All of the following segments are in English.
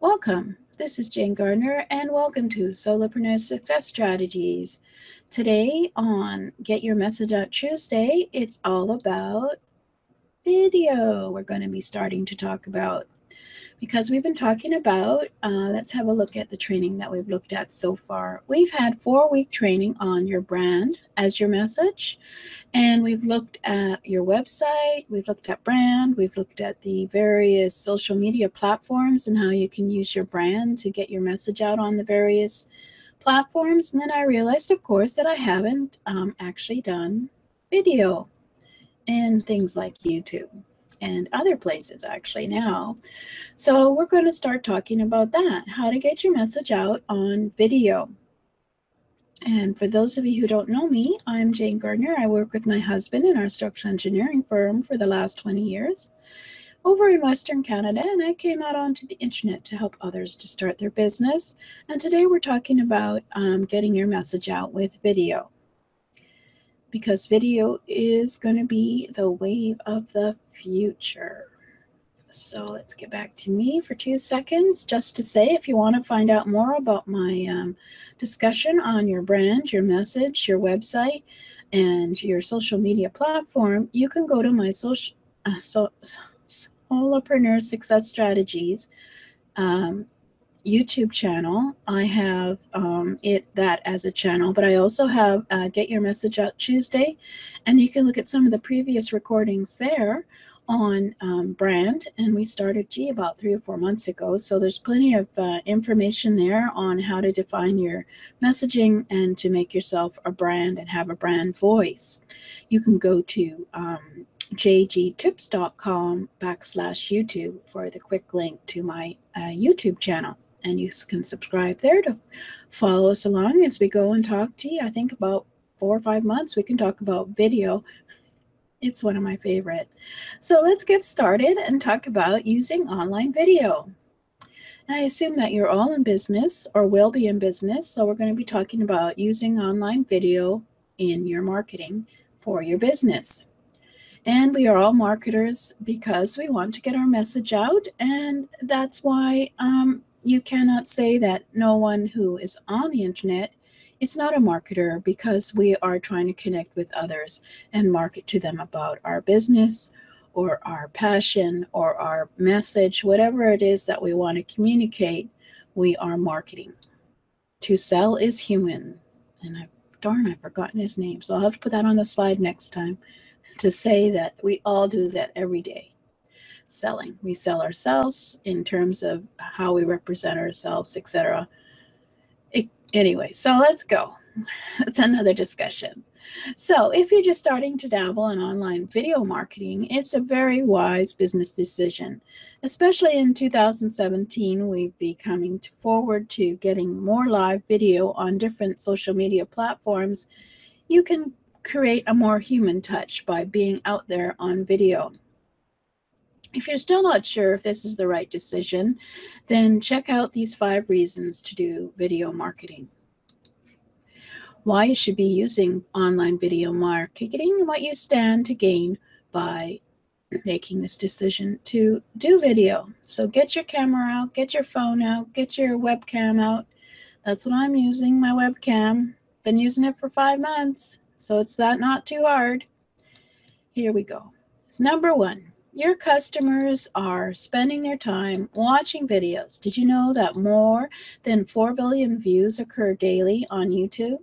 Welcome. This is Jane Gardner, and welcome to Solopreneur Success Strategies. Today on Get Your Message Out Tuesday, it's all about video. We're going to be starting to talk about because we've been talking about, uh, let's have a look at the training that we've looked at so far. We've had four week training on your brand as your message, and we've looked at your website, we've looked at brand, we've looked at the various social media platforms and how you can use your brand to get your message out on the various platforms. And then I realized, of course, that I haven't um, actually done video and things like YouTube and other places actually now. So we're going to start talking about that, how to get your message out on video. And for those of you who don't know me, I'm Jane Gardner. I work with my husband in our structural engineering firm for the last 20 years over in Western Canada, and I came out onto the internet to help others to start their business. And today we're talking about um, getting your message out with video because video is going to be the wave of the future. So let's get back to me for two seconds just to say if you want to find out more about my um, discussion on your brand, your message, your website, and your social media platform, you can go to my social uh, so, solopreneur success strategies um, YouTube channel. I have um, it that as a channel, but I also have uh, Get Your Message Out Tuesday, and you can look at some of the previous recordings there on um, brand. And we started, G about three or four months ago. So there's plenty of uh, information there on how to define your messaging and to make yourself a brand and have a brand voice. You can go to um, jgtips.com backslash YouTube for the quick link to my uh, YouTube channel and you can subscribe there to follow us along as we go and talk. Gee, I think about four or five months we can talk about video. It's one of my favorite. So let's get started and talk about using online video. I assume that you're all in business or will be in business, so we're going to be talking about using online video in your marketing for your business. And we are all marketers because we want to get our message out, and that's why um, you cannot say that no one who is on the internet is not a marketer because we are trying to connect with others and market to them about our business or our passion or our message, whatever it is that we want to communicate, we are marketing. To sell is human. And I darn, I've forgotten his name. So I'll have to put that on the slide next time to say that we all do that every day selling. We sell ourselves in terms of how we represent ourselves, etc. Anyway, so let's go. That's another discussion. So, if you're just starting to dabble in online video marketing, it's a very wise business decision. Especially in 2017, we've be coming forward to getting more live video on different social media platforms. You can create a more human touch by being out there on video. If you're still not sure if this is the right decision, then check out these five reasons to do video marketing. Why you should be using online video marketing and what you stand to gain by making this decision to do video. So get your camera out, get your phone out, get your webcam out. That's what I'm using, my webcam. Been using it for five months, so it's that not too hard. Here we go. It's number one, your customers are spending their time watching videos. Did you know that more than 4 billion views occur daily on YouTube?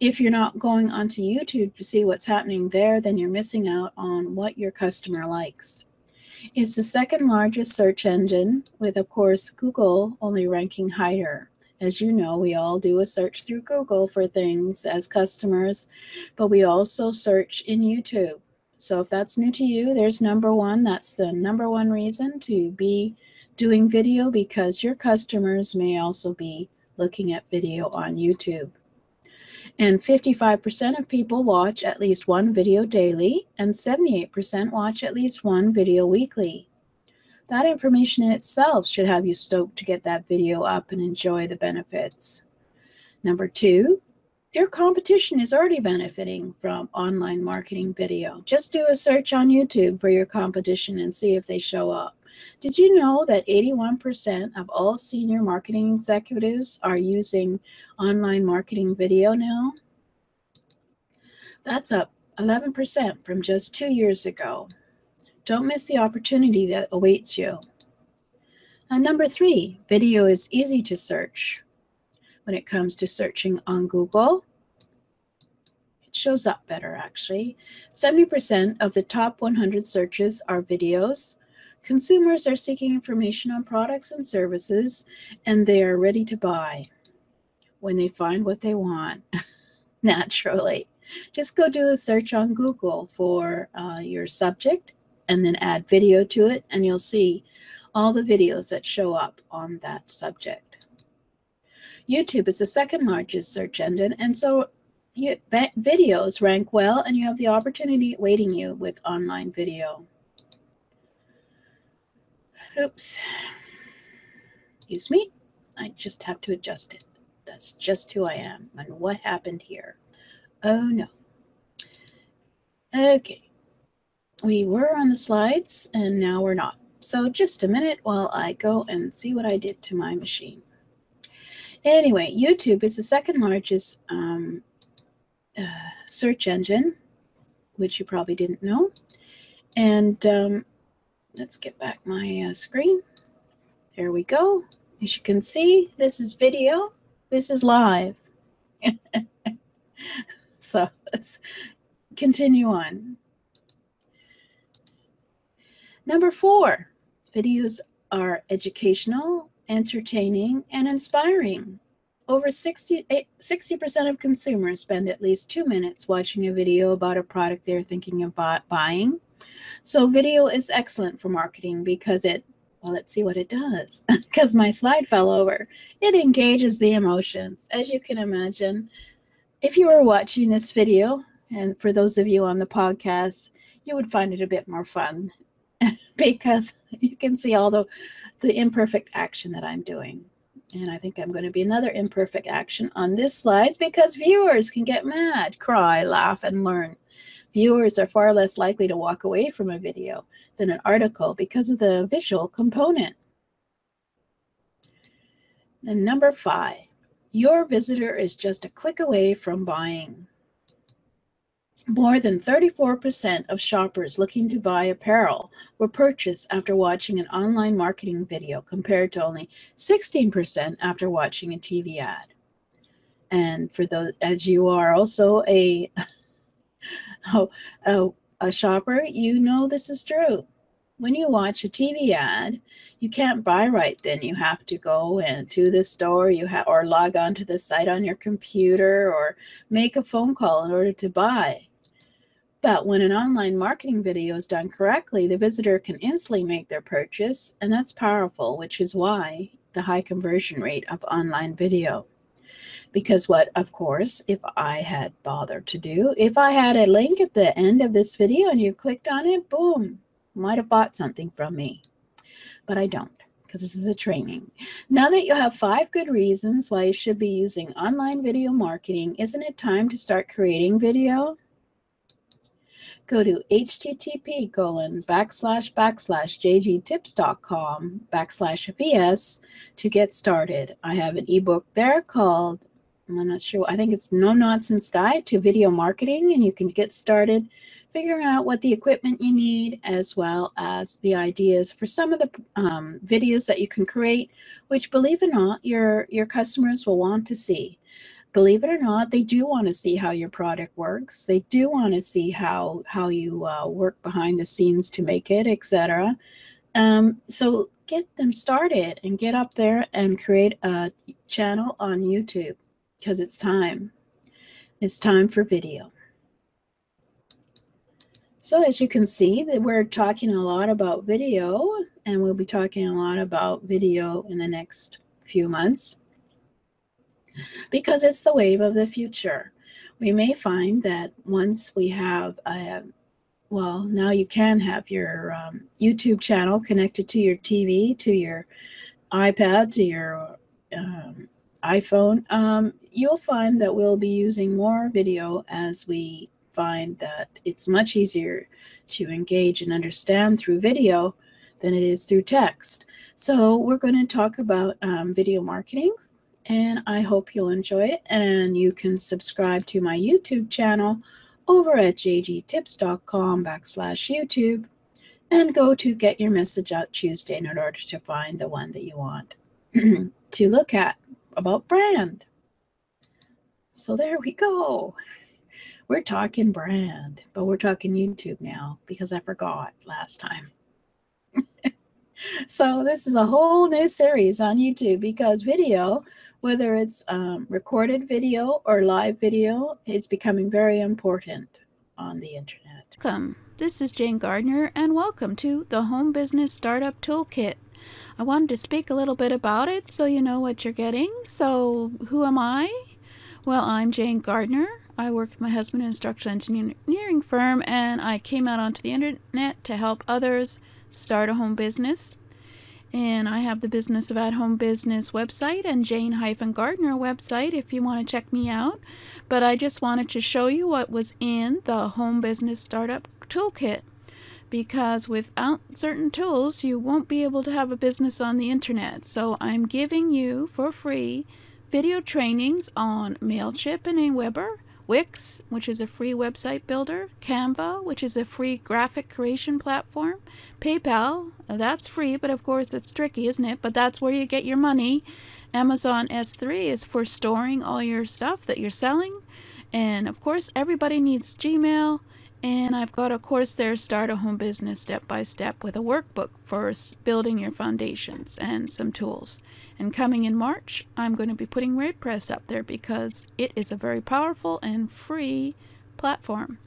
If you're not going onto YouTube to see what's happening there, then you're missing out on what your customer likes. It's the second largest search engine, with, of course, Google only ranking higher. As you know, we all do a search through Google for things as customers, but we also search in YouTube So if that's new to you, there's number one. That's the number one reason to be doing video because your customers may also be looking at video on YouTube. And 55% of people watch at least one video daily, and 78% watch at least one video weekly. That information in itself should have you stoked to get that video up and enjoy the benefits. Number two, your competition is already benefiting from online marketing video. Just do a search on YouTube for your competition and see if they show up. Did you know that 81% of all senior marketing executives are using online marketing video now? That's up 11% from just two years ago. Don't miss the opportunity that awaits you. And number three, video is easy to search. When it comes to searching on Google, it shows up better actually. 70% of the top 100 searches are videos. Consumers are seeking information on products and services, and they are ready to buy when they find what they want, naturally. Just go do a search on Google for uh, your subject and then add video to it, and you'll see all the videos that show up on that subject. YouTube is the second largest search engine, and so you, videos rank well, and you have the opportunity waiting you with online video. Oops. Excuse me. I just have to adjust it. That's just who I am. And what happened here? Oh no. Okay we were on the slides and now we're not. So just a minute while I go and see what I did to my machine. Anyway, YouTube is the second largest um, uh, search engine, which you probably didn't know. And um, let's get back my uh, screen. There we go. As you can see, this is video. This is live. so let's continue on. Number four, videos are educational, entertaining, and inspiring. Over 60, 60% of consumers spend at least two minutes watching a video about a product they're thinking of buying. So, video is excellent for marketing because it, well, let's see what it does. Because my slide fell over. It engages the emotions. As you can imagine, if you were watching this video, and for those of you on the podcast, you would find it a bit more fun because you can see all the, the imperfect action that I'm doing. And I think I'm going to be another imperfect action on this slide because viewers can get mad, cry, laugh, and learn. Viewers are far less likely to walk away from a video than an article because of the visual component. And number five, your visitor is just a click away from buying. More than 34% of shoppers looking to buy apparel were purchased after watching an online marketing video, compared to only 16% after watching a TV ad. And for those, as you are also a, oh, a, a shopper, you know this is true. When you watch a TV ad, you can't buy right then. You have to go into the store, you or log on to the site on your computer or make a phone call in order to buy. But when an online marketing video is done correctly, the visitor can instantly make their purchase, and that's powerful, which is why the high conversion rate of online video. Because, what, of course, if I had bothered to do, if I had a link at the end of this video and you clicked on it, boom, might have bought something from me. But I don't because this is a training. Now that you have five good reasons why you should be using online video marketing, isn't it time to start creating video? Go to http colon backslash backslash jgtips.com backslash vs to get started. I have an ebook there called I'm not sure. I think it's No Nonsense Guide to Video Marketing, and you can get started figuring out what the equipment you need, as well as the ideas for some of the um, videos that you can create, which, believe it or not, your your customers will want to see believe it or not, they do want to see how your product works. They do want to see how how you uh, work behind the scenes to make it, etc. Um, so get them started and get up there and create a channel on YouTube because it's time. It's time for video. So as you can see that we're talking a lot about video and we'll be talking a lot about video in the next few months because it's the wave of the future. We may find that once we have a, well, now you can have your um, YouTube channel connected to your TV, to your iPad, to your um, iPhone, um, you'll find that we'll be using more video as we find that it's much easier to engage and understand through video than it is through text. So we're going to talk about um, video marketing and I hope you'll enjoy it and you can subscribe to my YouTube channel over at jgtips.com backslash YouTube and go to Get Your Message Out Tuesday in order to find the one that you want to look at about brand. So there we go. We're talking brand, but we're talking YouTube now because I forgot last time. So this is a whole new series on YouTube because video, whether it's um, recorded video or live video, is becoming very important on the internet. Welcome. This is Jane Gardner, and welcome to the Home Business Startup Toolkit. I wanted to speak a little bit about it so you know what you're getting. So, who am I? Well, I'm Jane Gardner. I work with my husband in an instructional engineering firm, and I came out onto the internet to help others start a home business. And I have the Business of At Home Business website and Jane-Gardner website if you want to check me out. But I just wanted to show you what was in the Home Business Startup Toolkit because without certain tools, you won't be able to have a business on the internet. So I'm giving you for free video trainings on MailChimp and Aweber Wix, which is a free website builder, Canva, which is a free graphic creation platform, PayPal, that's free, but of course it's tricky, isn't it? But that's where you get your money. Amazon S3 is for storing all your stuff that you're selling. And of course, everybody needs Gmail. And I've got a course there, Start a Home Business Step by Step, with a workbook for building your foundations and some tools. And coming in March, I'm going to be putting WordPress up there because it is a very powerful and free platform.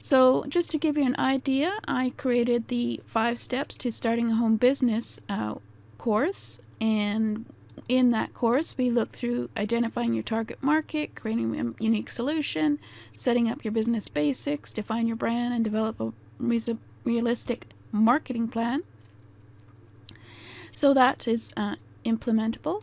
So, just to give you an idea, I created the five steps to starting a home business uh, course, and in that course, we look through identifying your target market, creating a unique solution, setting up your business basics, define your brand, and develop a realistic marketing plan. So that is uh, implementable.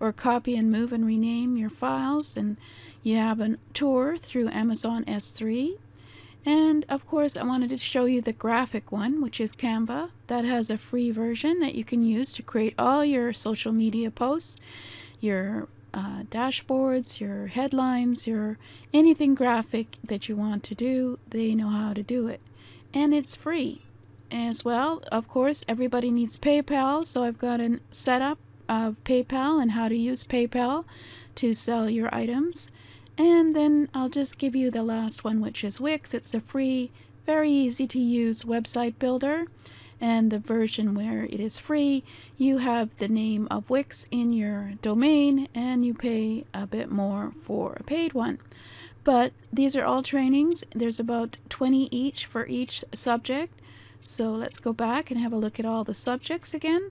or copy and move and rename your files and you have a tour through Amazon S3 and of course I wanted to show you the graphic one which is Canva that has a free version that you can use to create all your social media posts your uh, dashboards your headlines your anything graphic that you want to do they know how to do it. And it's free. As well of course everybody needs PayPal so I've got a setup of PayPal and how to use PayPal to sell your items. And then I'll just give you the last one, which is Wix. It's a free, very easy to use website builder. And the version where it is free, you have the name of Wix in your domain and you pay a bit more for a paid one. But these are all trainings. There's about 20 each for each subject. So let's go back and have a look at all the subjects again.